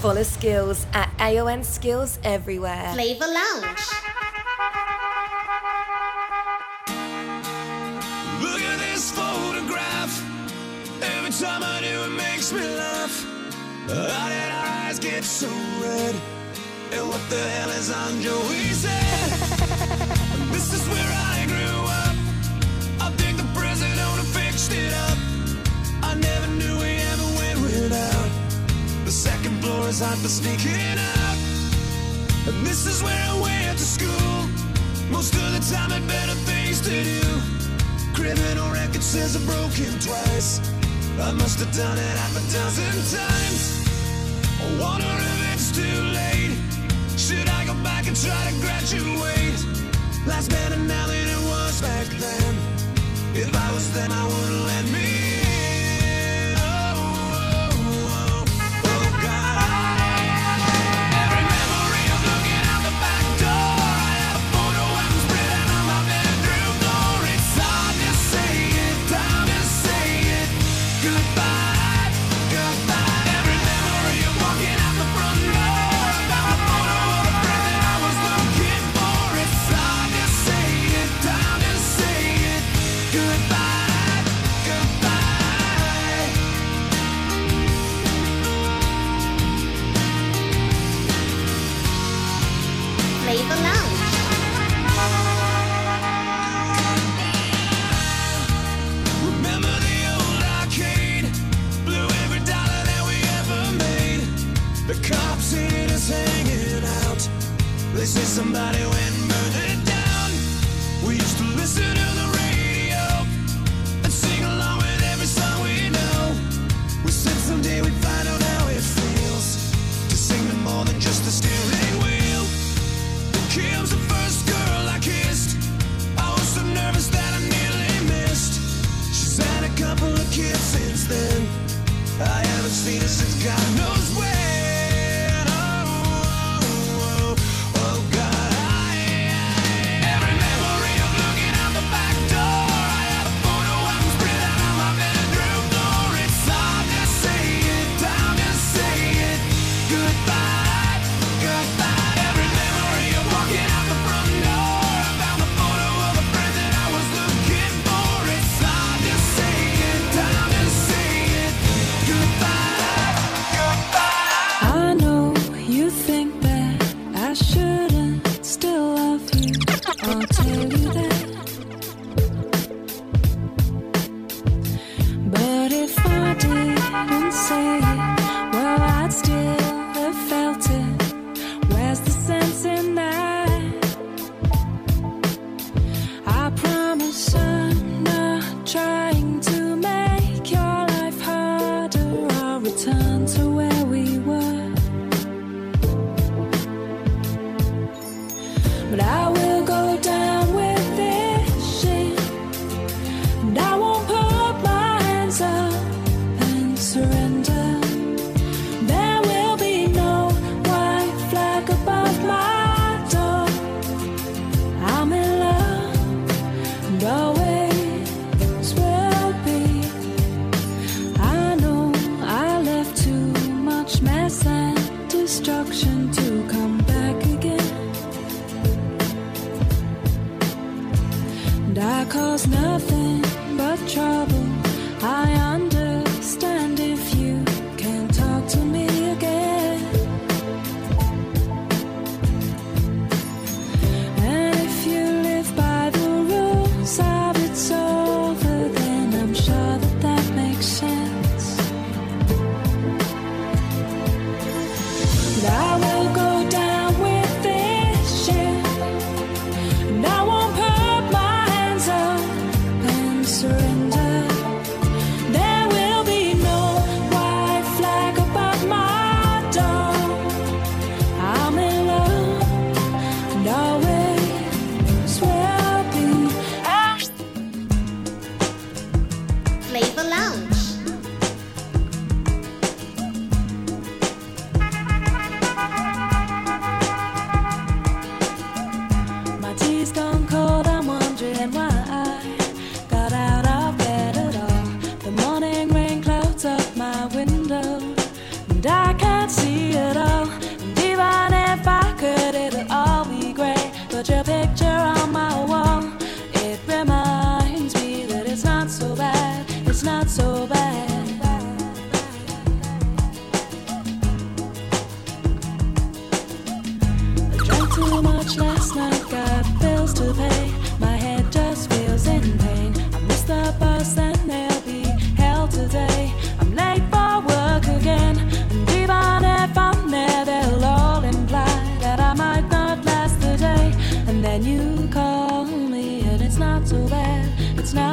Follow Skills at AON Skills everywhere. Flavor Lounge. Look at this photograph. Every time I do, it makes me laugh. How did our eyes get so red? And what the hell is on Joey's head? this is where I. time for sneaking out. And this is where I went to school. Most of the time, I had better things to do. Criminal record says I'm broken twice. I must have done it half a dozen times. I wonder if it's too late. Should I go back and try to graduate? Life's better now than it was back then. If I was them, I wouldn't let me.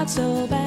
so bad.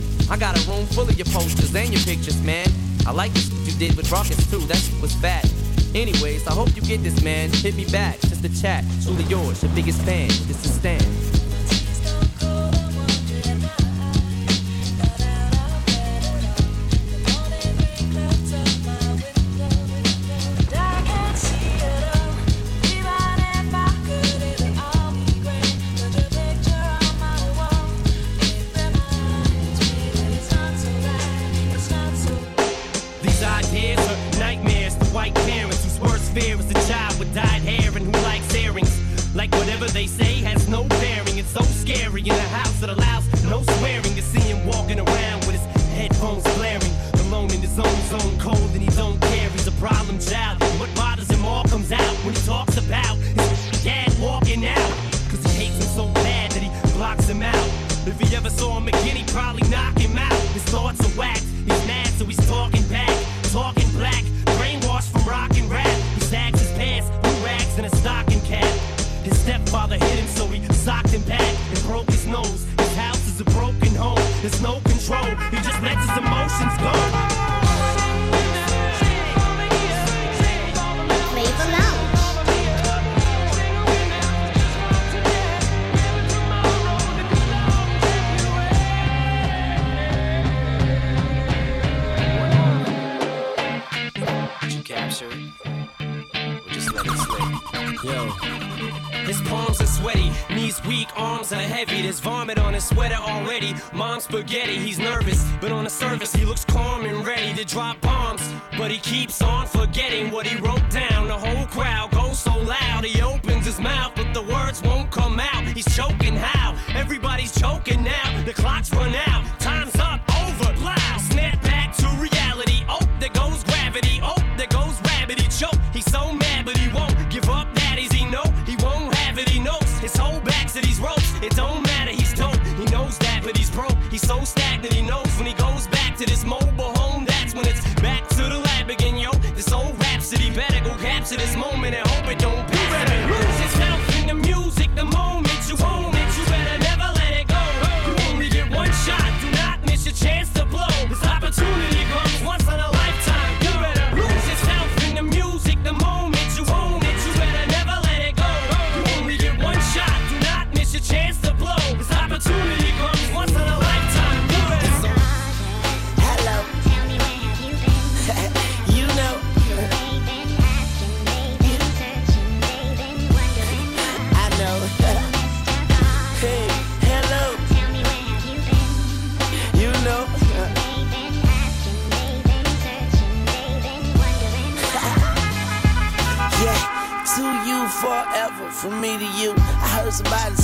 I got a room full of your posters and your pictures, man. I like the shit you did with Rawkus too, that shit was fat. Anyways, I hope you get this, man. Hit me back, just a chat. Truly yours, your biggest fan. This is Stan. They say has no bearing. It's so scary in a house that allows no swearing. You see him walking around with his headphones blaring, alone in his own zone, cold and he don't care. He's a problem child. What bothers him all comes out when he talks sweater already. Mom's spaghetti, he's nervous, but on the surface he looks calm and ready to drop bombs. But he keeps on capture this moment and hope it don't. You better lose yourself in the music the moment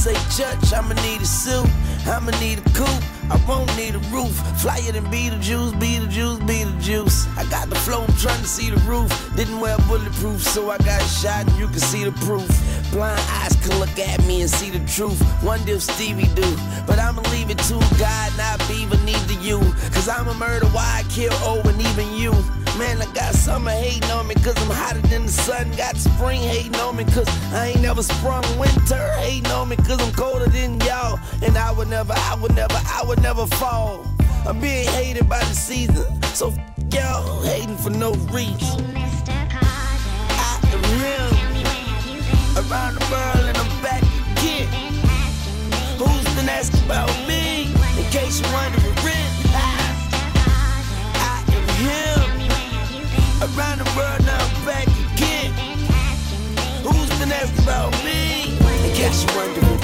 say, Church, I'ma need a suit, I'ma need a coupe, I won't need a roof. Flyer than Beetlejuice, Beetlejuice, Beetlejuice. I got the flow, I'm trying to see the roof. Didn't wear bulletproof, so I got shot and you can see the proof. Blind eyes can look at me and see the truth. Wonder if Stevie do, but I'ma leave it to God, not Beaver, neither you. Cause I'm a murder, why I kill O and even you. Man, I got summer hating on me cause I'm hotter than the sun. Got spring hating on me cause I ain't never sprung. Winter hating on me cause I'm colder than y'all. And I would never, I would never, I would never fall. I'm being hated by the season. So f- y'all hating for no reason. Hey, Mr. Carter, around the world and I'm back again. Who's been asking about me? In case you're wondering, around the world now I'm back again. Who's been asking about me? In case you wondering, wondering.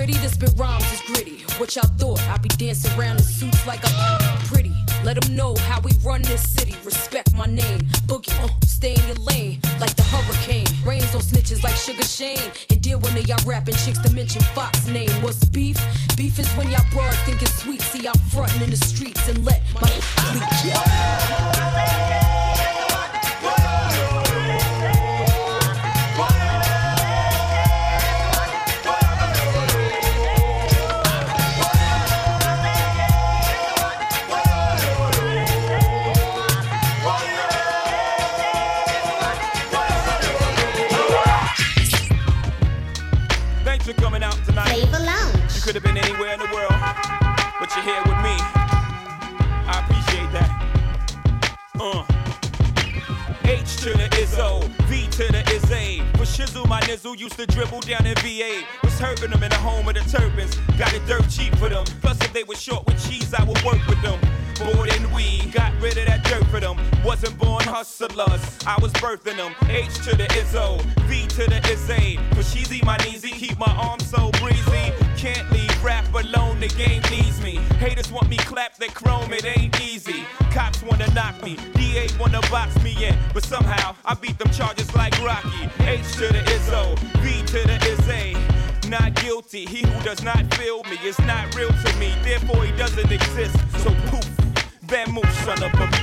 pretty, this bit rhymes is gritty. What y'all thought? I be dancing around in suits like I'm pretty. Let them know how we run this city. Respect my name. Boogie, uh, stay in your lane like the hurricane. Rains on snitches like Sugar Shane. And deal when they y'all rapping chicks to mention Fox name. What's beef? Beef is when y'all broad think it's sweet. See, I'm frontin' in the streets and let my leak. chisel, my nizzle used to dribble down in VA. Was hurting them in the home of the Terrapins. Got it dirt cheap for them. Plus, if they were short with cheese, I would work with them. More than we got rid of that dirt for them. Wasn't born hustlers, I was birthing them. H to the Izzo, V to the Izzy. For cheesy my kneesy, keep my arms so breezy. Can't leave Rap alone, the game needs me. Haters want me clapped, they chrome, it ain't easy. Cops wanna knock me, DA wanna box me in. But somehow, I beat them charges like Rocky. H to the Izzo, B to the Izzy not guilty. He who does not feel me is not real to me, therefore he doesn't exist. So poof, that move, son of a B.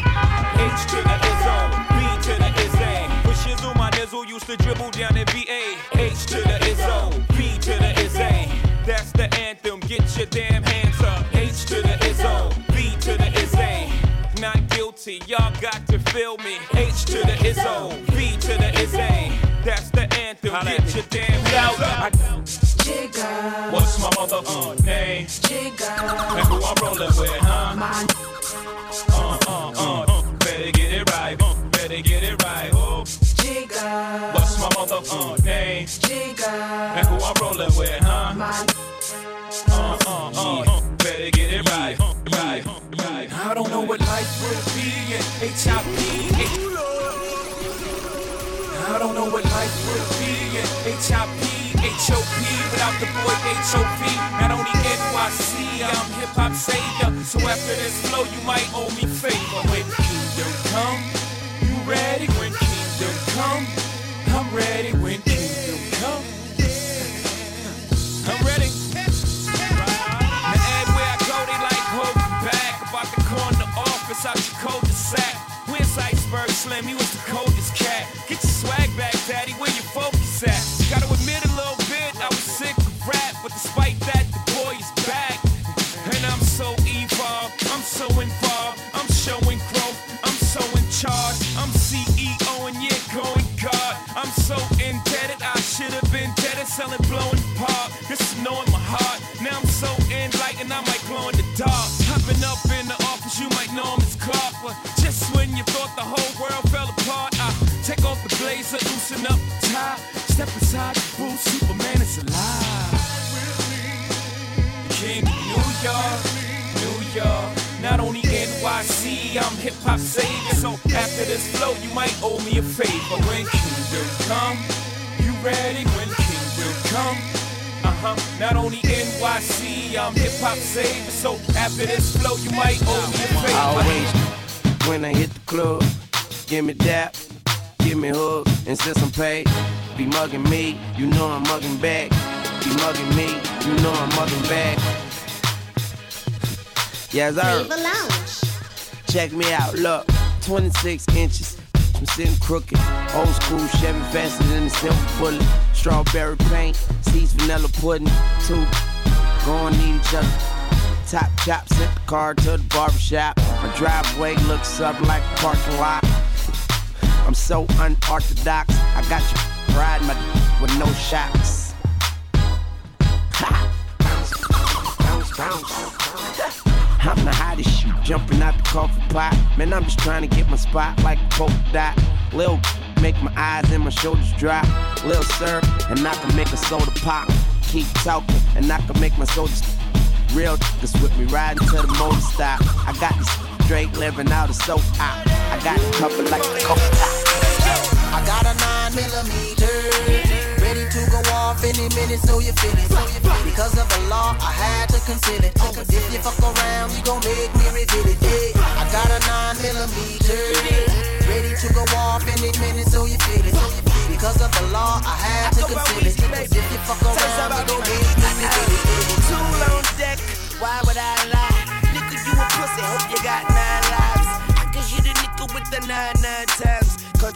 H to the Izzo, B to the Izzy. With Shizzle, my nizzle used to dribble down in VA. H to the Izzo, B to the Izzy. That's the anthem. Get your damn hands up. H to the Izzo, B to the Izzy. Not guilty, y'all got to feel me. H to the Izzo, B to the Izzy. That's the anthem. Get your damn hands up. Jigga, What's my motherfucking name? jigga, And who I'm rolling with, huh? my Uh, uh, uh, uh. Better get it right. Uh, better get it right. What's my motherfucking name? jigga, And who I'm rolling with, huh? my Uh, uh, uh. Better get it right. Right. Right. I don't know what life would be in HIP. I don't know what life would be in HIP. HOP without the boy HOP. Not only NYC, I'm hip hop savior. So after this flow, you might owe me favor. When kingdom come, you ready? When come, I'm ready. When kingdom come, I'm ready. Now everywhere I go, they like holding back. About to corner office out your cul-de-sac. Where's Iceberg Slim? He was the coldest cat. Get your swag back, daddy. Where your focus at? Gotta admit a little bit, I was sick of rap, but despite that, the boy is back. And I'm so evolved, I'm so involved, I'm showing growth, I'm so in charge, selling blowing pop. This is knowing my heart. Now I'm so enlightened, I might glow in the dark. I've up in the office, you might know him as but just when you thought the whole world fell apart, I take off the blazer, loosen up the tie, step inside the booth, Superman is alive. King New York, New York. Not only NYC, I'm hip hop savior. So after this flow, you might owe me a favor. When kingdom come, you ready? When kingdom come, uh huh. Not only NYC, I'm hip hop savior. So after this flow, you might owe me a favor. Always when I hit the club, give me dap, give me hug, and since I'm paid, be mugging me, you know I'm mugging back. Be mugging me, you know I'm mugging back. Yes, sir. Check me out, look, 26 inches. I'm sitting crooked, old school Chevy faster than a silver bullet. Strawberry paint, seeds vanilla pudding, two going need each other. Top chop, sent the car to the barbershop. My driveway looks up like a parking lot. I'm so unorthodox. I got you riding my with no shocks. Ha! Bounce, bounce, bounce. I'm the hottest shoot, jumping out the coffee pot. Man, I'm just trying to get my spot like a polka dot. Lil make my eyes and my shoulders drop. Lil sir, and I can make a soda pop. Keep talking, and I can make my soda Real niggas with me riding to the motor stop. I got this straight living out of soap out. I got a couple like a coke I got a nine millimeter, to go off any minute, so you feel it. Because of the law, I had to consider it. But if you fuck around, you gon' make me reveal it. Yeah. I got a nine millimeter, ready to go off any minute, so you feel it. Because of the law, I had to conceal it. But if you fuck around, you gon' make me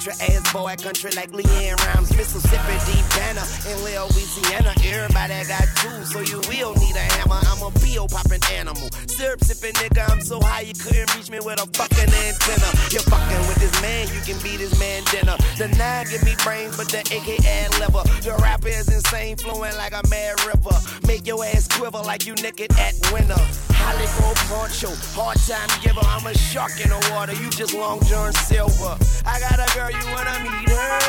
Country ass boy, country like LeAnn Rimes, Mississippi, deep Banner, in Lil Louisiana. Everybody got tools, so you will need a hammer. I'm a bill popping animal, syrup sipping nigga. I'm so high you couldn't reach me with a fucking antenna. You're fucking with this man, you can beat this man dinner. The nine give me brains, but the AK add liver. The rapper is insane, flowing like a mad river. Make your ass quiver like you naked at winter. Hollywood poncho, hard time giver. I'm a shark in the water, you just long John Silver. I got a girl, you wanna meet her?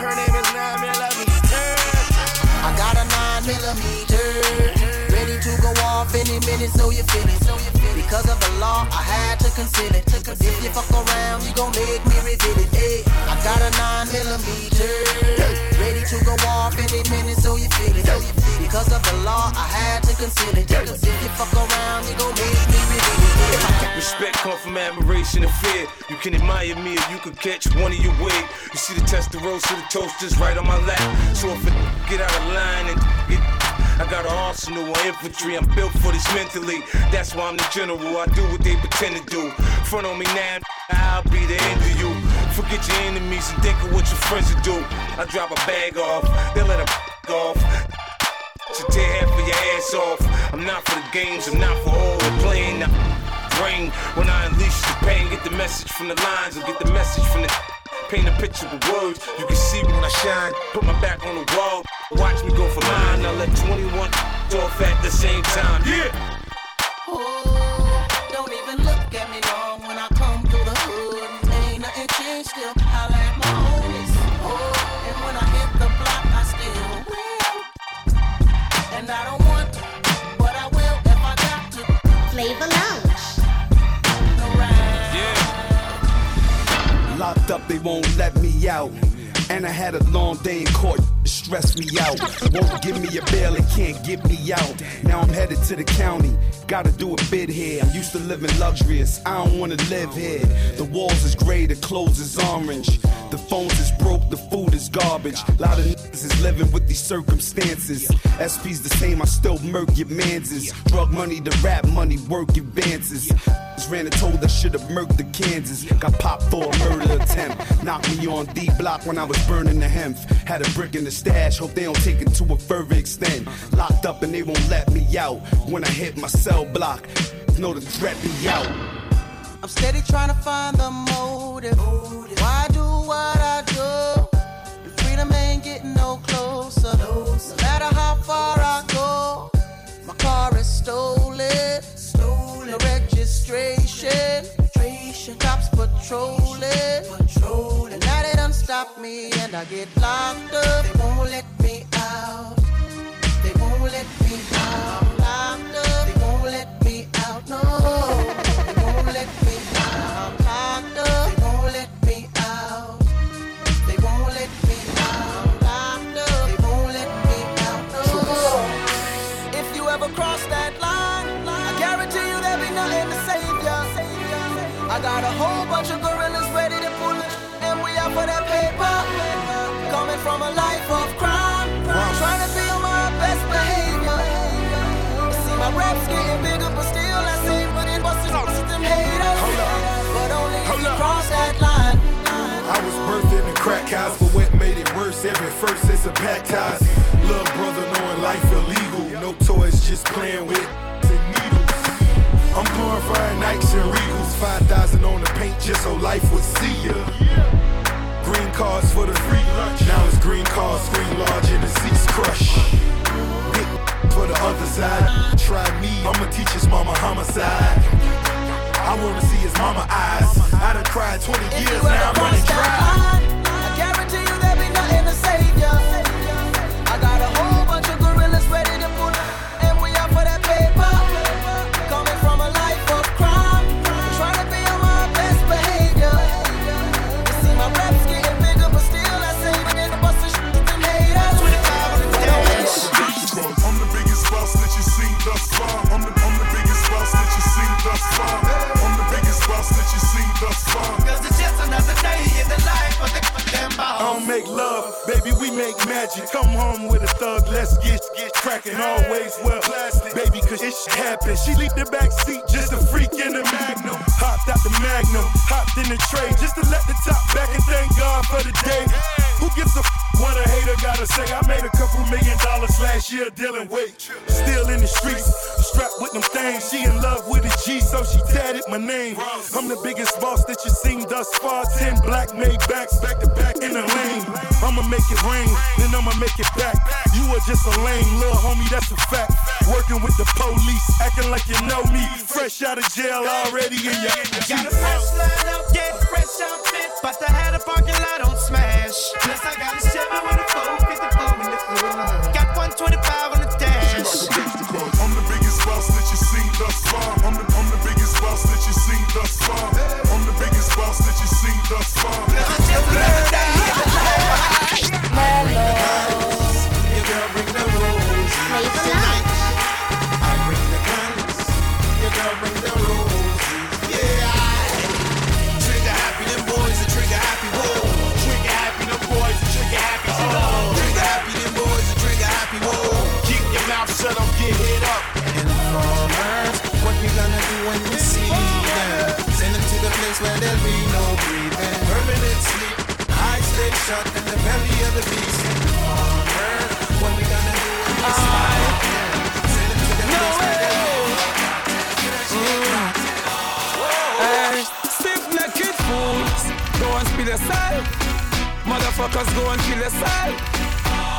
Her name is Nine Millimeter. I got a nine millimeter, to go off any minute, so you feel it. Because of the law, I had to conceal it. But if you fuck around, you gon' make me reveal it. Hey, I got a nine millimeter, ready to go off any minute, so you feel it. Because of the law, I had to conceal it. Cause if you fuck around, you gon' make me reveal it. Respect come from admiration and fear. You can admire me or you could catch one of your wig. You see the test the roast to the toasters right on my lap. So if it get out of line and get I got an arsenal of infantry, I'm built for this mentally. That's why I'm the general, I do what they pretend to do. Front on me now, I'll be the end of you. Forget your enemies and think of what your friends will do. I drop a bag off, they let a off. To tear half of your ass off. I'm not for the games, I'm not for all the playing. Now, brain when I unleash the pain. Get the message from the lines or get the message from the. Paint a picture with words. You can see when I shine. Put my back on the wall. Watch me go for mine. I let 21 off at the same time. Yeah. They won't let me out. And I had a long day in court, stressed me out. Won't give me a bail, it can't get me out. Now I'm headed to the county, gotta do a bid here. I'm used to living luxurious, I don't wanna live here. The walls is gray, the clothes is orange. The phones is broke, the food is garbage. A lot of niggas is living with these circumstances. SP's the same, I still murk your manses. Drug money, the rap money, work advances. Just ran and told I should've murked the Kansas. Got popped for a murder attempt. Knocked me on D block when I was burning the hemp. Had a brick in the stash, hope they don't take it to a further extent. Locked up and they won't let me out. When I hit my cell block, know the threat be out. I'm steady trying to find the motive. Why do what I do? And freedom ain't getting no closer. No matter how far registration. Cops patrolling. Patrolling. And now they done stop me and I get locked up. They won't let me crack house, but what made it worse? Every first is a pack ties. Little brother knowing life illegal. No toys, just playing with and needles. I'm glorifying Nikes and Regals. 5,000 on the paint just so life would see ya. Green cards for the free lunch. Now it's green cards, screen large and the seats crush. For the other side. Try me, I'ma teach his mama homicide. I wanna see his mama eyes. I done cried 20 If years, now I'm running dry. Nothing to save ya. I got a cracking. Always wear plastic, baby, cause it happens. She leave the back seat, just a freak in the magnum. Hopped out the magnum, hopped in the tray, just to let the top back and thank God for the day. Who gives a f- what a hater gotta say? I made a couple million dollars last year dealing weight. Still in the streets, strapped with them things. She in love with a G, so she tatted my name. I'm the biggest boss that you seen thus far. Ten black made backs back to back make it then I'ma make it back. You are just a lame little homie, that's a fact. Working with the police, acting like you know me. Fresh out of jail already in your Got a fresh in the belly of the beast. No way. Motherfuckers, go and kill yourself.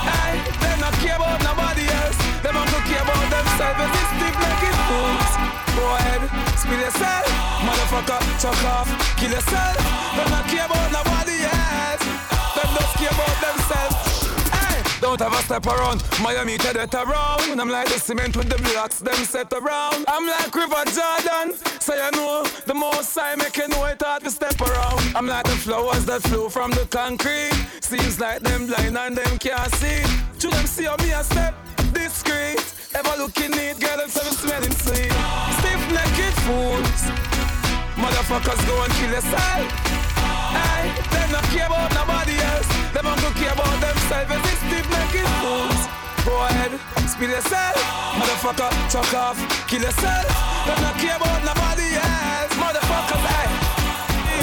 Hey, they not care about nobody else. They want to care about themselves. Fools. Go ahead, spill yourself. Motherfucker, chuck off, kill yourself. Don't care about nobody else. About themselves. Don't have a step around. Miami to that around. I'm like the cement with the blocks, them set around. I'm like River Jordan. So you know, the most I make you know it hard to step around. I'm like the flowers that flow from the concrete. Seems like them blind and them can't see. To them see how me a step discreet. Ever looking neat, girl, seven smelling sweet. Stiff naked fools. Motherfuckers go and kill yourself. Spill yourself. Motherfucker, chuck off, kill yourself. They not care about nobody else. Motherfuckers, hey.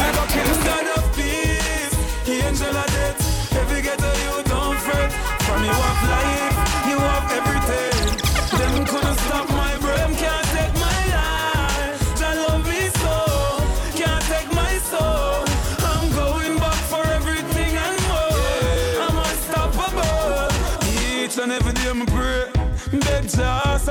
I go kill yourself. God of peace, angel of death. Every ghetto you don't fret. From you have life, you have everything.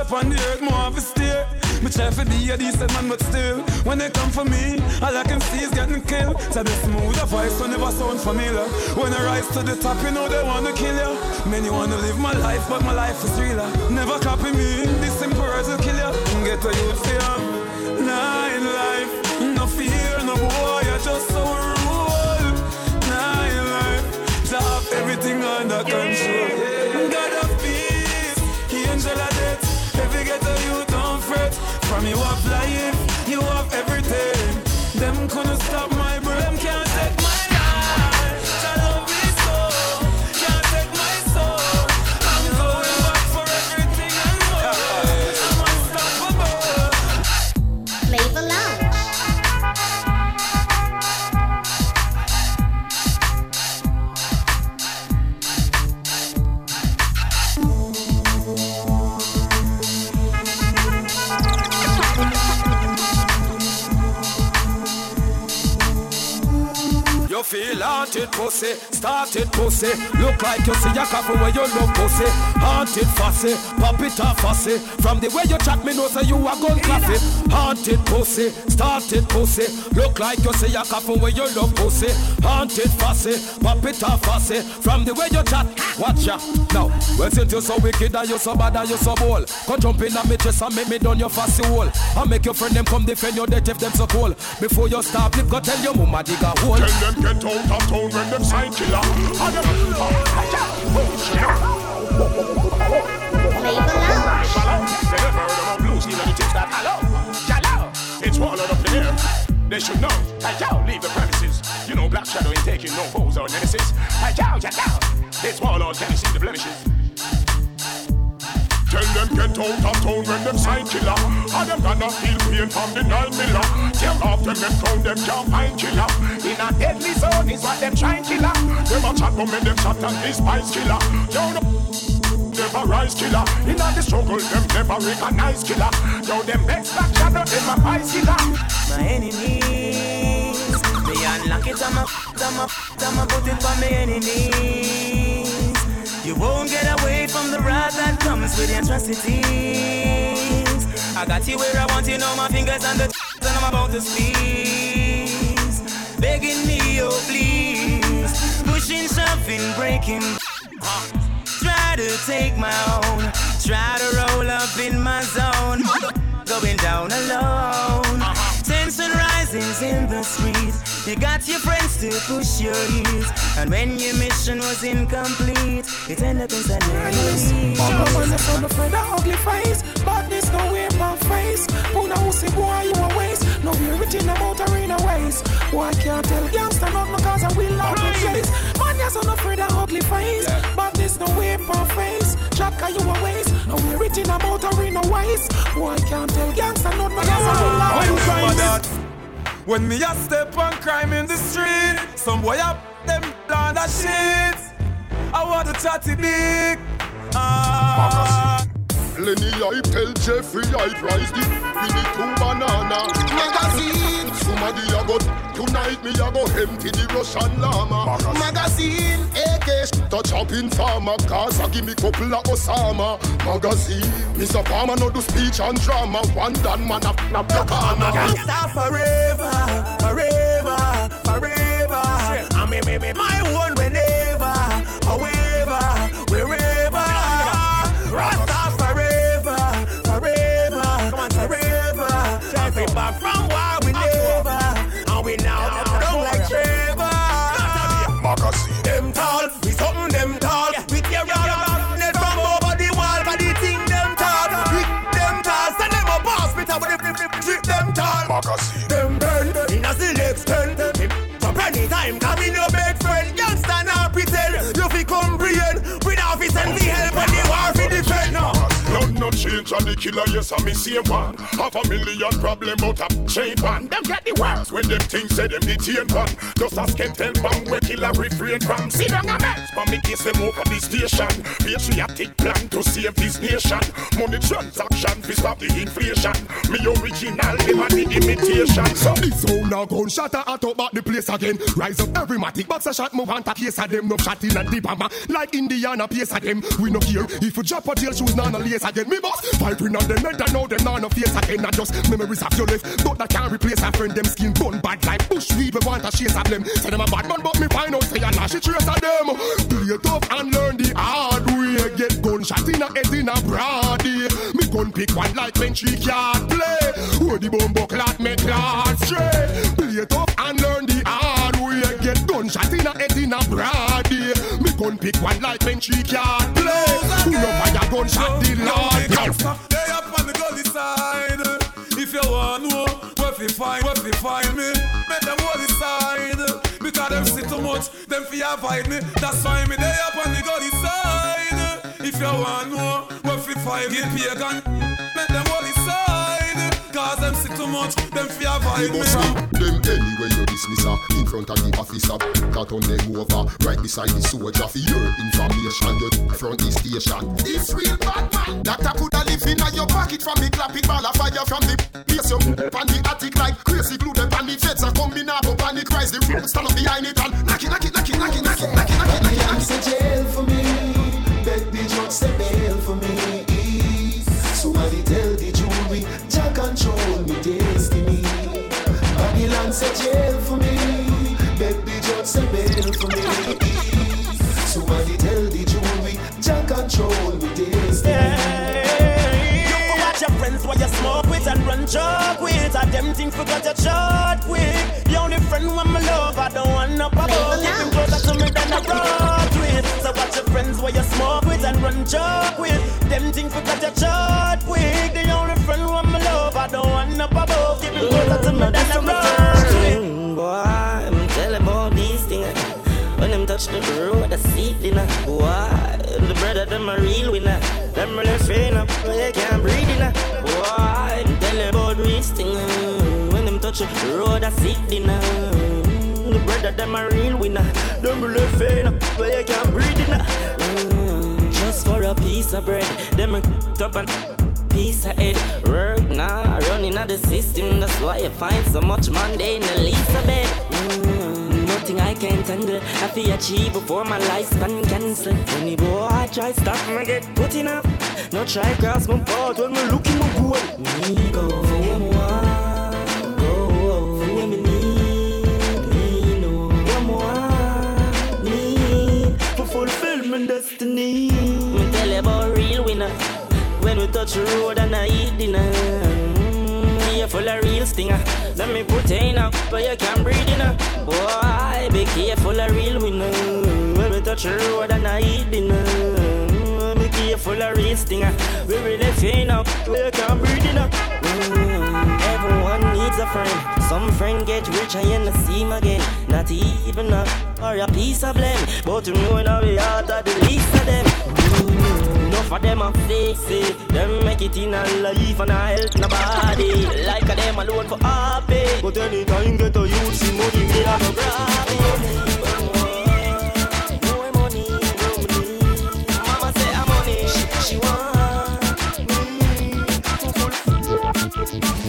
Up on the earth, more of a stay. Me try to be a decent man, but still, when they come for me, all I can see is getting killed. So the smooth a voice will never sound familiar. When I rise to the top, you know they wanna kill you. Many wanna live my life, but my life is realer. Never copy me, this simple words will kill you. Get a youth fear. In life, no fear, no boy, I just so rule. In life, to have everything under control. From you have life, you have everything. Them couldn't stop my Haunted pussy, started pussy. Look like you see a couple where you love pussy. Haunted fussy, pop it off fussy. From the way you chat, me know say you a gun clappy. Haunted pussy, started pussy. Look like you see a couple where you love pussy. Haunted fussy, pop it off fussy. From the way you chat, watch ya. Now, well since you so wicked and you so bad and you so bold, come jump in at me chest and make me done your fussy hole. I make your friend them come defend your death if them so cold. Before you stop, lip go tell your mama dig a hole. Tell them get out of town when them sign killer. It's one up in here. They should know. Hey, yo, leave the premises. You know, Black Shadow ain't taking no foes or nemesis. Hey, yo, yo, yo. It's Warlord, can you see the blemishes? Tell them get out of town when them sign killer. And them gonna feel pain from the nine miller. Tear off them them town, them can't find killer. In a deadly zone is what them trying killer. Them a chat come and them shot and despise killer. Yo, the never rise killer. In a the struggle, them never recognize killer. Yo, them next back shadow, them a vice killer. My enemies, they unlock it, I'm a, I'm a, I'm a put it on my enemies. You won't get away from the wrath that comes with the atrocities. I got you where I want you, know my fingers on the and I'm about to squeeze. Begging me, oh please. Pushing, shoving, breaking. Try to take my own. Try to roll up in my zone. Going down alone. Tension rises in the streets. You got your friends to push your heels. And when your mission was incomplete, it ended up inside memories. Jump on the front of the ugly face. Badness no way my face. Puna who boy you a waste. No be written about arena ways. Why can't tell gangster not because I will out the place. Man, yes, I'm afraid of ugly face. Badness no way my face. Chaka you a waste. No be written about arena ways. Why can't tell gangster not because I will out the place. When me a step on crime in the street, some boy up them on that shit. I want to chatty big. Ah. Lenny, I tell Jeffrey I price the with the two banana magazine. Somebody a go tonight me a go empty the Russian llama Magazine, vacation. Touch up in farmer, Gaza give me couple of Osama. Magazine, Mr. Palmer no do speech and drama. One done man up, up your corner. Gangsta forever, forever, forever. I mean, me, me, my one Magazine. Them burn in a still extend. So anytime come in your bed friend, youngster now pretend you fi comprehend. We now fi send the help no change and the killer, yes, I me same one. Half a million problem out of chain one. Them get the worst when them things say them detain one. Just a skeleton bomb where killer refrain from. See them a mess, but me kiss them over the station. Patriotic plan to save this nation. Money transaction fi stop the inflation. Me original, never the imitation. So This sound a gunshot a hot up back the place again. Rise up every matic box a shot move on to case of them. No shot in and the bomber like Indiana pace of them. We no care if you drop a jail shoes none a lace again. Me boss fighting on them head and now them none a again. Not just memories of your life, but that can't replace a friend. Them skin bone bad like bush weed. We want a chase of them. Say them a bad man, but me find out say a lash it trace of them. Play tough and learn the hard way. Get gunshot in a head in a broad. Me gun pick one like when she can't play. Where the bumbo clot make clot straight. Play tough and learn the hard way. Get gunshot in a head in a broad gun pick one like when she can't play. Who no fire gunshot the Lord. Stay up on the gully side. If you want know what fi find, what fi find me, make them the side. Because them see too much, them fi avoid me. That's why me day up on the gully side. If you want know what fi find, get pagan, Cause them see too much, them fi avoid me. Them anyway you dismiss her uh, in front of the officer. Got uh, on them over right beside the soldier for your information. You front the station. This real bad man. Doctor coulda live in your pocket from the clap it ball of fire from the place you on the attic like crazy glue. Them on the feds are coming up up and the cries. The room stand up behind it and knock it, knock it, knock it, knock it, knock it, knock it, knock it, knock it, knock it. Say jail for me, beg the judge say bail for me. Somebody tell the jury, Jack control me destiny. Jail for me, bail for me. Somebody tell the jury, Jack control me destiny. You watch your friends while you smoke with and run joke with. And them things forgot your short quick. The only friend when my love, I don't want no bubble. Keep him closer to me than a road with. So watch your friends while you smoke with and run joke with. Them things forgot your short quick. The only friend when my I don't want no bubble. Keep him closer to me than Boy, I'm telling about these things. When them touch the road, I see dinner. Boy, the brother, them a real winner. Them really fain up, but they can't breathe, dinner. Boy, I'm telling about these things. When them touch the road, I see dinner. The brother, them a real winner. Them really fain up, but they can't breathe, dinner. Mm, Just for a piece of bread, them a up and piece of head. Work now, running out the system. That's why you find so much Monday in the Lisa bed. Mm, nothing I can't handle. I feel achieve before my lifespan cancel. Any boy I try stop me get put in up. No try cross my path when me looking my goal. Me go for me need. Me know what me. Me for fulfill my destiny. Me tell you about. When we touch the road and I eat dinner. Mm, Yeah, full of real stinger. Let me put in up, but you can't breathe in her Boy, be careful of real winner. When we touch the road and I eat dinner. Mm, Be careful of real stinger. We really faint up, but you can't breathe in her mm, Everyone needs a friend. Some friend get rich and you see him again. Not even a, or a piece of blame But you know now we are the least of them. mm, Enough of them a fake, say Them make it in a life and a health in a body Like a them alone for happy. But anytime get a youth see money, me a no grab it Mama say I'm money, she, she want Flavor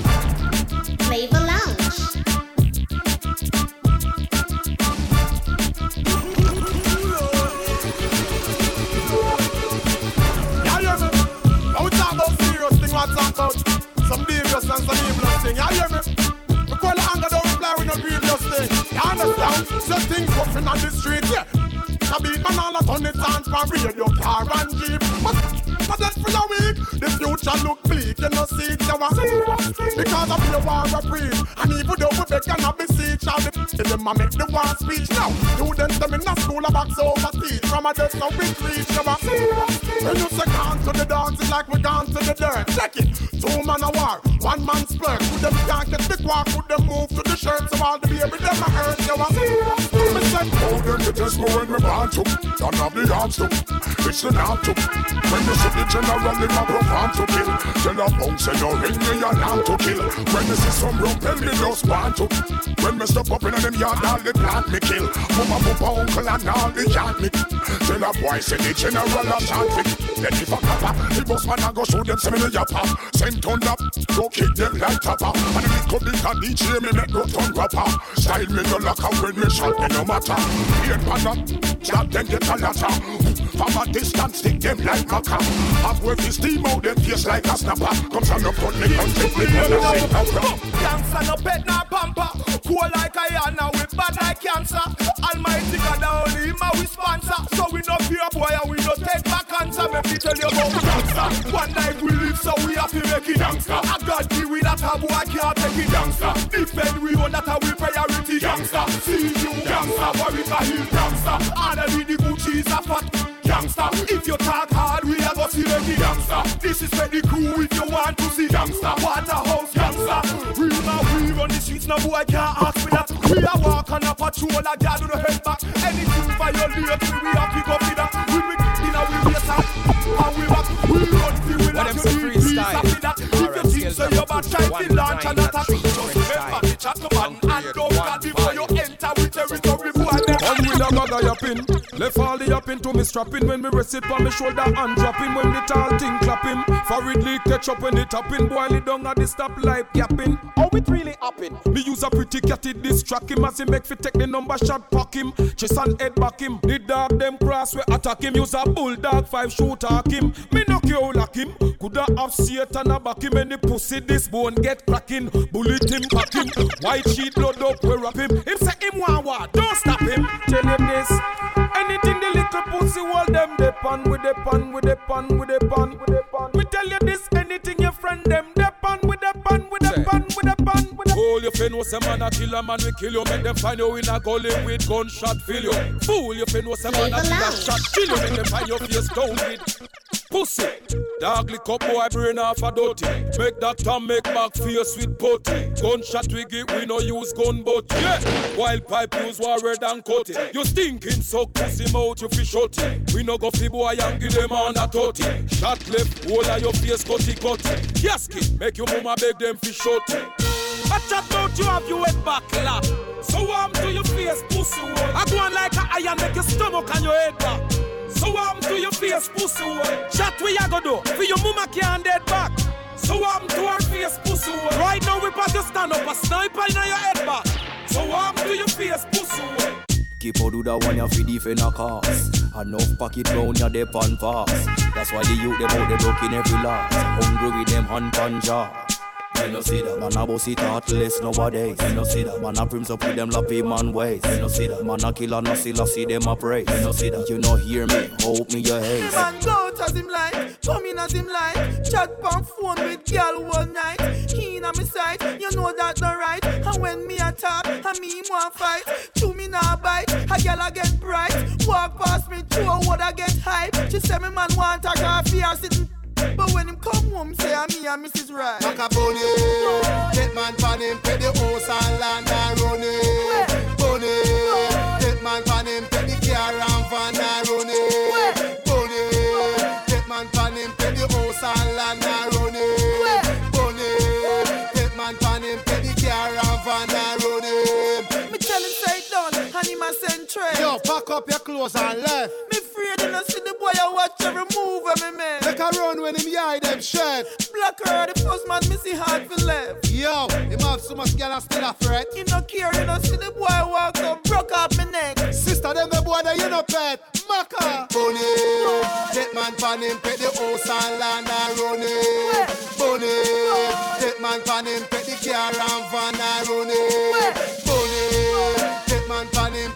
on the street, yeah. I beat man all a ton it on from radio, car and jeep. But, but then for a week, the future look bleak. You know see it, you want Because of your war of breed. And even though we beg and beseech, all the them a make the war speech now. Students them in the school a box over teach. From a desk now we reach, you want When you say gone to the dogs, it's like we gone to the dirt. Check it. Two man a war, one man splurge. Could them can't get the quark, could them move to the shirt. So all the baby them a hurt, you want Say, oh, then the test me when me to. Don't have the arms to. It's the not to. When you see the general in my profound to kill. Tell a bounce and you ring me alarm to kill. When you see some rum, tell me just want to. When me step up in them yard, all the plant me kill. Mama, papa, uncle and all the yard me. Tell a boy say the general a chant it. Then if a copper, the boss man a go show them some in the yapper. Send thunder, go kick them like tapper. And if it come big a DJ, me make go turn rapper. Style me no lock out when me shot me no matter. Here pan up, chat them get a latter. From a distance, stick them like maca. Halfway fi steam out them face like a snapper. Come stand up front me, come take me when I sing out rock. Gangsta no pet na pamper Cool like a yana with bad like cancer Almighty God only him a we sponsor So we no fear boy and we no take back answer. Let me tell you about gangsta One night we live so we have to make it gangsta I got deal with that a boy can't take it gangsta Defend we own that a we priority gangsta See you gangsta Warwick a hill Honor me the Gucci is a fat gangsta If you talk hard we a go see the gangsta This is for the crew if you want to see gangsta Waterhouse gangsta We now we run the streets now boy can't ask me that We a walk on a patrol a gal do the head back. Anything violate we we have to go for that. We we in a we race and and we back We run the What them you need peace after that If you think so you bad try to launch an attack a yapping. Left all the yapping to me strapping. When me rest it on me shoulder and dropping. When the tall thing clapping. Forward leak catch up when it tapping. Boil it down at the stop light yapping. How it really happen? Me use a pretty catty distract him as he make fi take the number shot pack him. Chest and head back him. The dog them cross we attack him. Use a bulldog five shoot hack him. Me no care lock him. Coulda have Satan a back him. Any pussy this bone get cracking. Bullet him back him. White sheet load up we wrap him. Him say him want what? Don't stop him. Tell him this. Anything the little pussy hold them they pan with the pan with the pan with the pan with the pan. We tell you this. Anything your friend them they pan with the pan with the pan with the pan with the. Fool you fin was a man a kill a man we kill you. Make them find you in a gully with gunshot fill you. Fool you fin was a man a kill a shot kill you. Make them find your face down with. Pussy, dog lick up boy brain off a dirty. Make that time make back face with putty. Gunshot we get, we no use gun but yeah. Wild pipe use warrior than cutty. You stinking suck pussy mouth you fi shut. We no go fi boy and give them on a totty. Shot left, whole of your face cutty cutty. Casket, make your mama beg them fi shut it. I chat about you have you head back la. So warm to your face pussy. I go on like a iron make your stomach and your head back. So warm to your face, pussy hole. Chat we a go do. For your mama can't dead back. So I'm to her face, pussy hole. Right now we about to stand up a sniper in your head back. So I'm to your face, pussy hole. Keep on do that one you fi defend a cause Enough pocket round ya dep on fast That's why the youth them out they broken every last Hungry with them hand pan jaw Me no see that man a bossy thoughtless nowadays Me no see that man a prims up with them lappy man ways Me no see that man a no still a see them a praise no see that you no hear me hope me your haze Man go out as him like, come in as him like. Chat pan phone with girl one night. In a me sight, you know that not right. And when me a talk, and me want fight. To me nah bite, a girl a get bright. Walk past me, through a word I get hype. She say me man want a coffee or sitting. But when him come home, say I'm me and Mrs. Right. Macaroni, take man pan him, pay the house and land and run it. Bunny, take man pan him, pay the car and van and run it. Bunny, take man pan him, pay the house and land and run it. Bunny, take man pan him, pay the car and van and run it. Me tell him say it done, and him a send trade. Yo, pack up your clothes and left. Me afraid you know see the boy I watch every move of me man. Make a run when him eye them shirt. Black her the first man me see hard for left. Yo, him have so much girl and still a threat. He no care, you know see the boy walk up, broke off me neck. Sister, them the boy that you no pet. Maka. Bunny, take man pan him, pay the house and land and run it. Bunny, take Take man pan him, take the car and van and run it. Bunny. Take man pan him,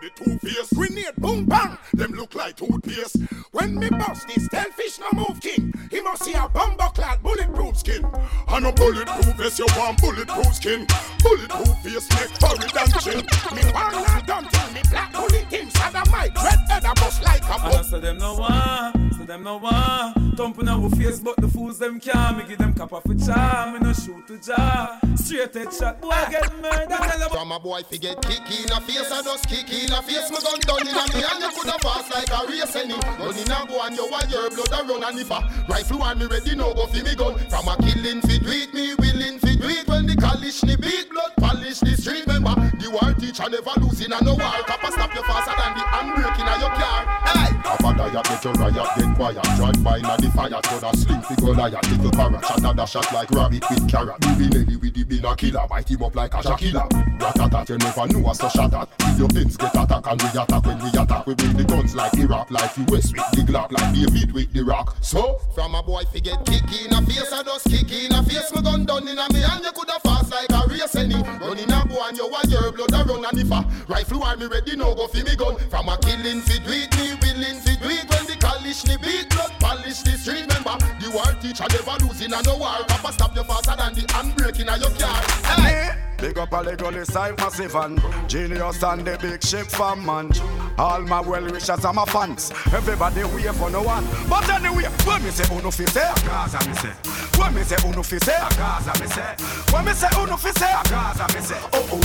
the two face. Grenade boom bang. Them look like toothpaste. When me bust this tell fish no move king. He must see a bumper clad bulletproof skin. And a bulletproof vest, you want bulletproof skin. Bulletproof face, neck, forehead and chin. Me one and done me black bullet him, team. Sada my red head a bust like a And I say them no one, them no one. Thumping our face, but the fools them can't. Me give them cap off a charm, me no shoot to jar. Straight head shot, boy get murdered. From a boy fi get kick in a face, I just kick in a face. Me gun done in a me and you coulda pass like a race any. Run in a go and you want your blood a run and if rifle one me ready now go fi me gun. From a killing fi do me willing fi it. When the college ni beat blood polish the street. Remember the war teacher never losing a no war. Copper stop you faster than the handbrake a your car. Hey. A diet, get your riot, get quiet. Drive by na the fire, the sling, fi go liar. Little parrot, shot dash shot like rabbit with carrot. Baby Nelly with the bin a killer, bite him up like a Shakila. Ratatat, you never know what's so shot at. If your pins get attack and we attack when we attack, we bring the guns like Iraq, like US with the Glock, like David with the rock. So, From a boy fi get kick in a face, I just kick in a face. Me gun done in a me and you coulda fast like a race any. Run in a go and you want your blood a run and if a rifle war me ready now go fi me gun. From a killing fi do it, me willing fi do it. When the college ni beat blood polish the street. Remember the war teacher never losing a no war. Papa stop you faster than the handbrake in a your car. Hey. Big up a Legally side massive and Genius and the big ship fan man All my well wishers and my fans Everybody wait for no one But anyway, when me say uno fi say Gaza me say When me say uno fi say Gaza me say When me say uno fi say Gaza me say Oh oh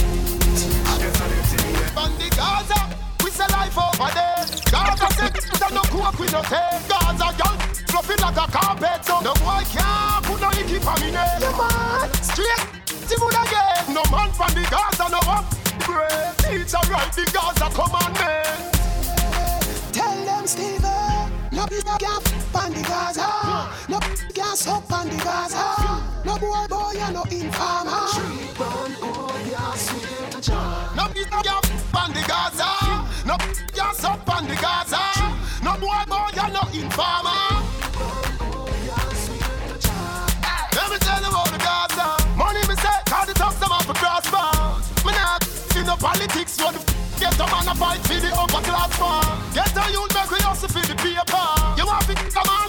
Yes I live to me From the Gaza, we say life over there. Gaza sex, that no cook we no take. Gaza girl, fluffy like a carpet. So no boy can't put no icky for me name. Yeah, man. Straight, see good again. No man from the Gaza no up. Great, it's alright. The Gaza commandment. Tell them, Steven, no be a gap on the Gaza. No gas up on the Gaza. No boy, boy, you no informer. No be no gap on the Gaza. No gas up on the Gaza. No boy boy you no informer. Politics, the f- get a man a fight for the upper class man. Get a youth make we for the paper. You want to come on?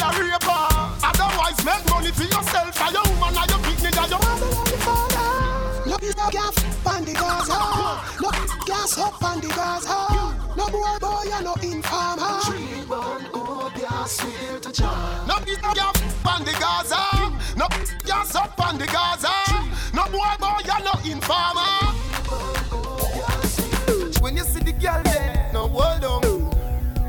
The raper. Otherwise, make money for yourself. And your woman and your picnic and your No be a gap on the Gaza. No gas up on the Gaza. No boy, boy, you no informer. No be no gap on the Gaza. No gas up on the Gaza. No boy boy you no informer. Girl there, no hold on.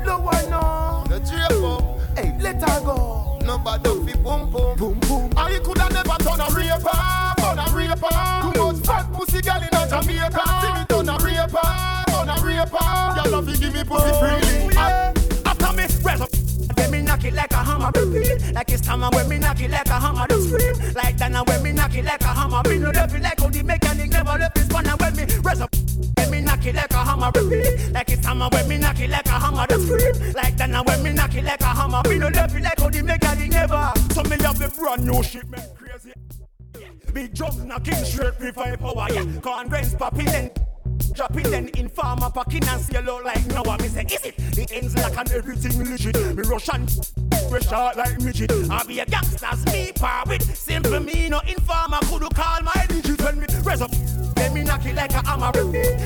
No one no. The drape up. Hey, let her go. Nobody fi boom boom boom boom. I coulda never turn a raper, turn a raper. Too much fat pussy girl in a Jamaica. See me turn a raper, turn a raper. Girl love fi give me pussy freely. Oh, I- After me, raise up. Knock it like a hammer. Like it's time when me knock it like a hammer, do scream. Like that now when me knock it like a hammer, me no left it like how the mechanic never left his spanner when me raise up. Then me knock it like a hammer. Like it's time when me knock it like a hammer, do scream. Like that now when me knock it like a hammer, me no left it like how the mechanic never. So me have the brand new shit, man, crazy. Big drums knocking straight with five power, yeah. Corn grains popping and dropping then in farmer packing and yellow like no one. Me say, is it? The ends like and everything legit. Me rush and we short like midget. I be a gangsters, me par with simple me no informer. Could call my digit when me raise up? Then me knock it like a hammer.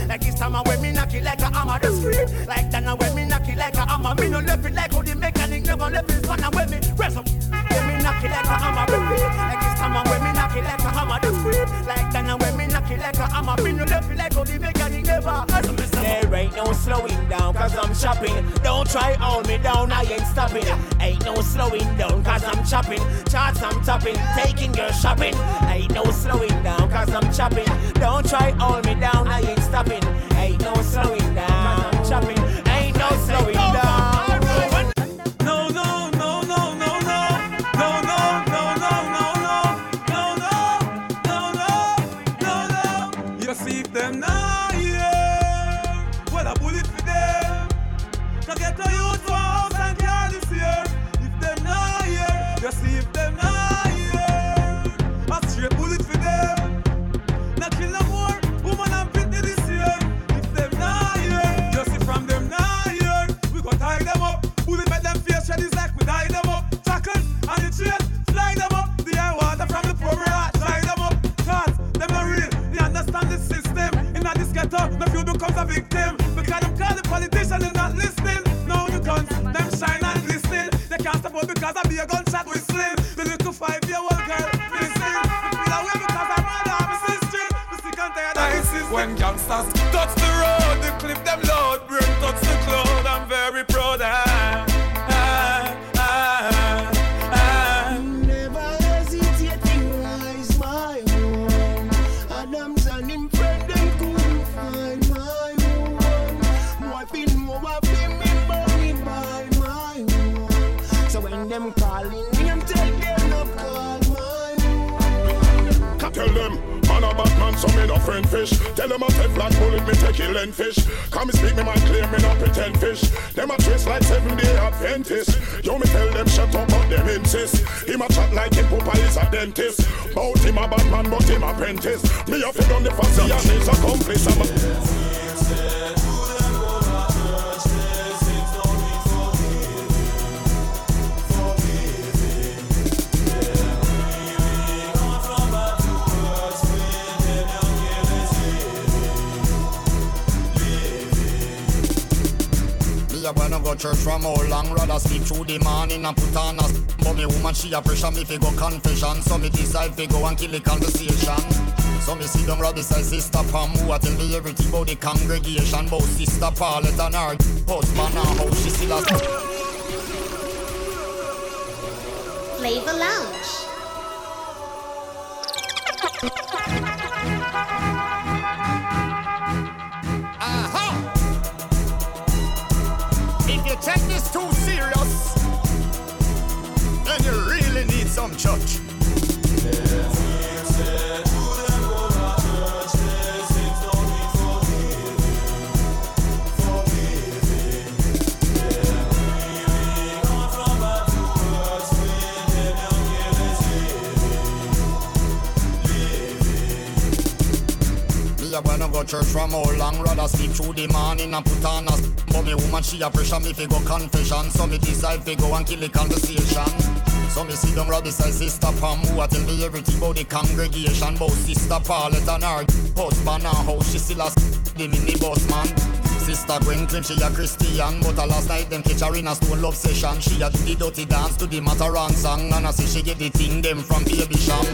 Like it's time when me knock it like a hammer, the scream. Like that now when me knock it like a hammer, me no left it like how the mechanic never left his spanner when me raise up. Then me knock it like a hammer. Like it's time when me knock it like a hammer, the scream. Like that now when me knock it like a hammer, me no left it like how the mechanic There ain't no slowing down cause I'm chopping. Don't try hold me down, I ain't stopping. Ain't no slowing down cause I'm chopping. Charts I'm topping, taking your shopping. Ain't no slowing down cause I'm chopping. Don't try hold me down, I ain't stopping. Ain't no slowing down, cause I'm chopping. Ain't no slowing when them calling me, I'm tell them no call my own. Tell them, man a bad man, so me no friend fish. Tell them I take black bullet, me take kill and fish. Come and speak me my claim, me not pretend fish. Them a twist like seven day Adventist. Yo, me tell them shut up, but them insist. Him a chat like him papa is a dentist. Bout him a bad man, but him apprentice. Me a fit on the fussy and his accomplice. I'm a A wanna go church from how long Rather sleep through the morning and put on a But me woman she a pressure me fi go confession. So me decide fi go and kill the conversation. So me see them rub beside sister Pam Who a tell me everything about the congregation. About sister Paulette and her husband and how she still a Flavor Lounge. Need church. A wanna go church from how long Rather sleep through the morning and put on a But me woman she a pressure me fi go confession So me decide fi go and kill the conversation So me see them right beside sister Pam Who a tell me everything about the congregation About sister Paulette and her husband And how she still a s- the minibus man Sister Gwen claim she a Christian But a last night them catch her in a stone love session She a do the dirty dance to the Mavado song And I see she get the thing them from Baby Sham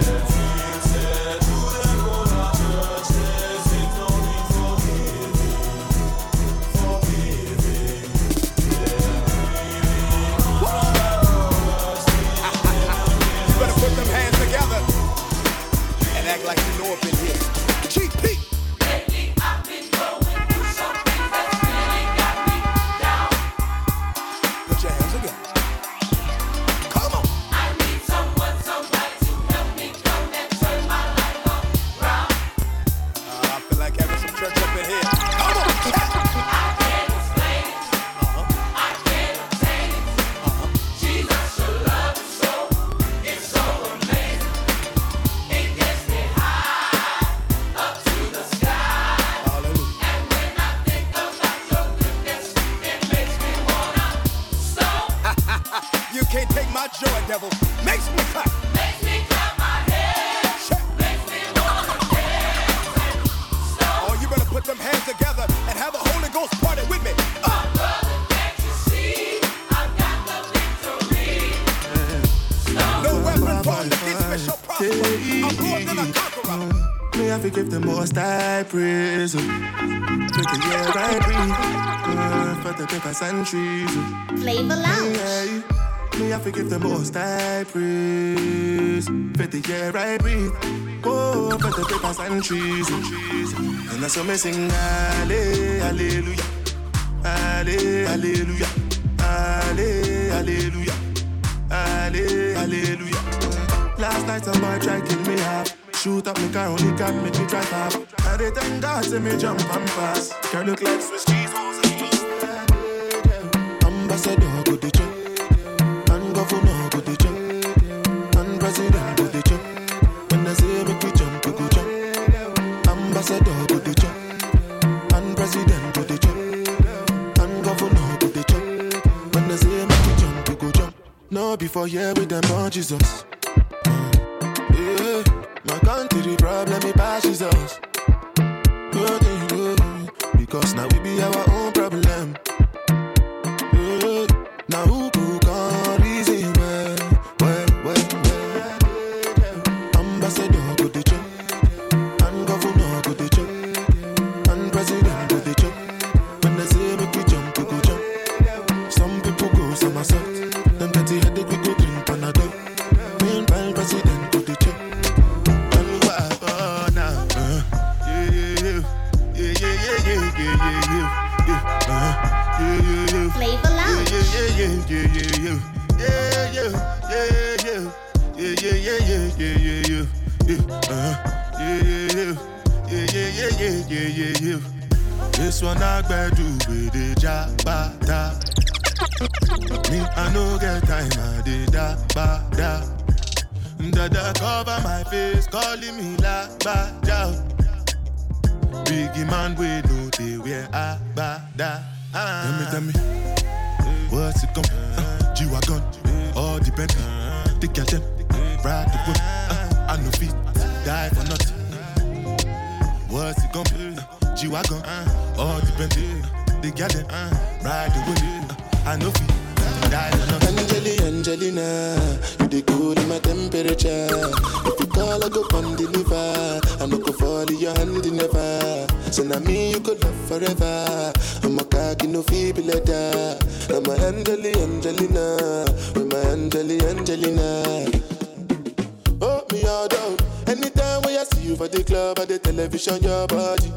the paper centuries. Flavor Lounge. Yeah, me have to give the most I praise. For the air I breathe, oh, for the paper centuries. And that's what me sing, Halle- hallelujah, Halle- hallelujah, Halle- hallelujah, Halle- hallelujah. Last night some boy tried kill me half. Shoot up me car, only got make me drive off. I did thank God, see me jump and pass. Girl look like Swiss cheese. Ambassador go the chop, and governor go the chop, and president go the chop. When I say make we jump, we go jump. Ambassador go the chop, and president go the chop, and governor go the chop. When I say make we jump, we go jump. No before here with them on Jesus. Yeah, my country problem it passes us. Yeah, yeah, yeah. Because now we be our own problem. Come? Uh, G-Wagon, all Bentley, the girl them, ride the whip. Uh, I no feet, die for nothing. Angeli, Angelina, you the cool in my temperature. If you call, I go come deliver. I no go fall in your hand never. So now me you could love forever. I'm a cocky no feeble letter. I'm a Angeli, Angelina, with my Angeli, Angelina. Oh, me all down. Anytime when I see you for the club or the television, your body.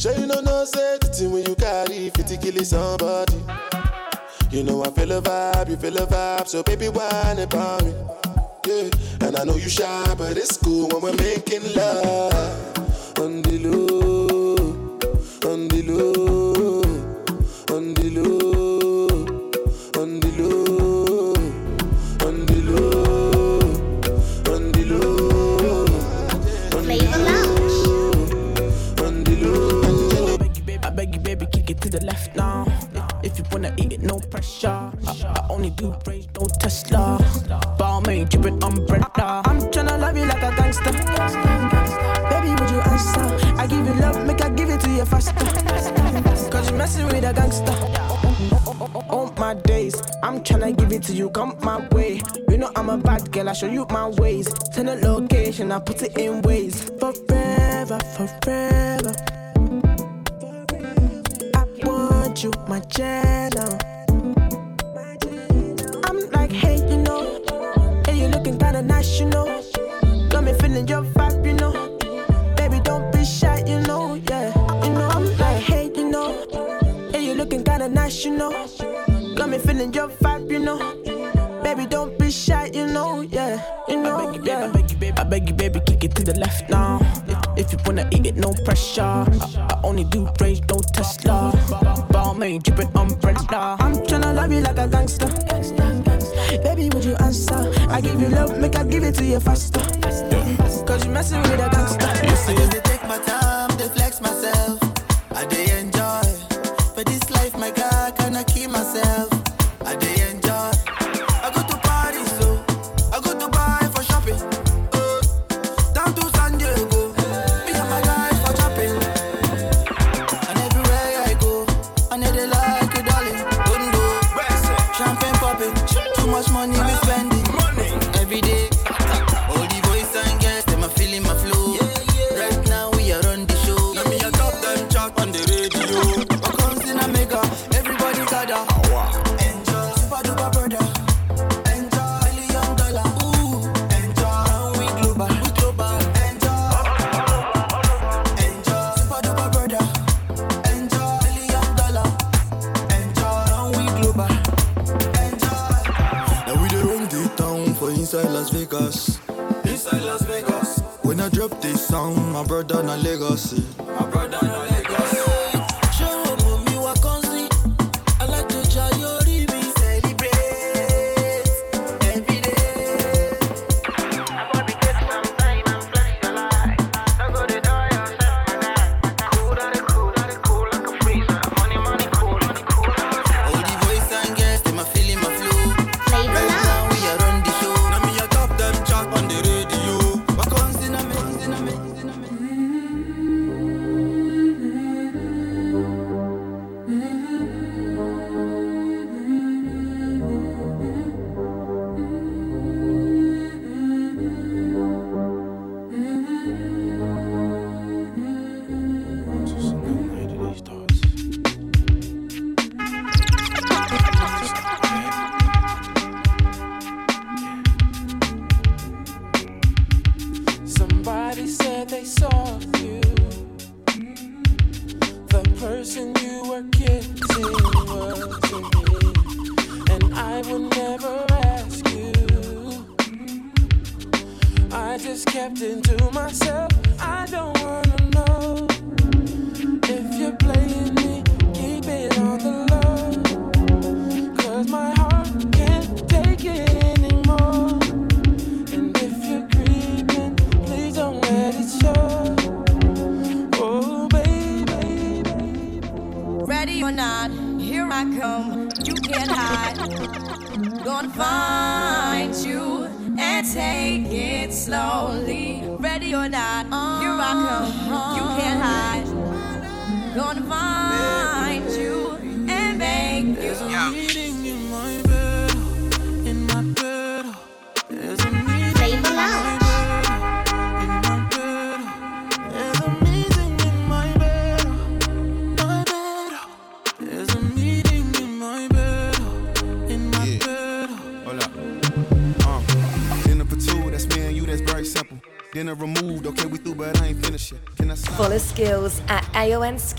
Sure you know no thing when you carry 50 killing somebody. You know I feel a vibe, you feel a vibe, so baby whine about me. Yeah, and I know you shy, but it's cool when we're making love. On the low, on the low, on the low, the left now. If you wanna eat it, no pressure. I, I only do praise, no Tesla. Balmain, drippin' umbrella. I'm tryna love you like a gangster. Baby, would you answer? I give you love, make I give it to you faster. Cause you messing with a gangster. On my days, I'm tryna give it to you, come my way. You know I'm a bad girl, I show you my ways. Turn a location, I put it in ways. Forever, forever. Want you, my channel. I'm like, hey, you know, hey, you looking kinda nice, you know. Got me feeling your vibe, you know. Baby, don't be shy, you know, yeah. You know, I'm like, hey, you know, hey, you looking kinda nice, you know. Got me feeling your vibe, you know. Baby, don't be shy, you know, yeah. You know, I beg you, baby, I beg you, baby, I beg you, baby, kick it to the left now. If, if you wanna eat it, no pressure. I, I only do range, no Tesla. Balmain, drippin' umbrella. I'm tryna love you like a gangster. Baby, would you answer? I give you love, make I give it to you faster. Cause you messing with a gangster. You see, they take my time,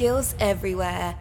Skills everywhere.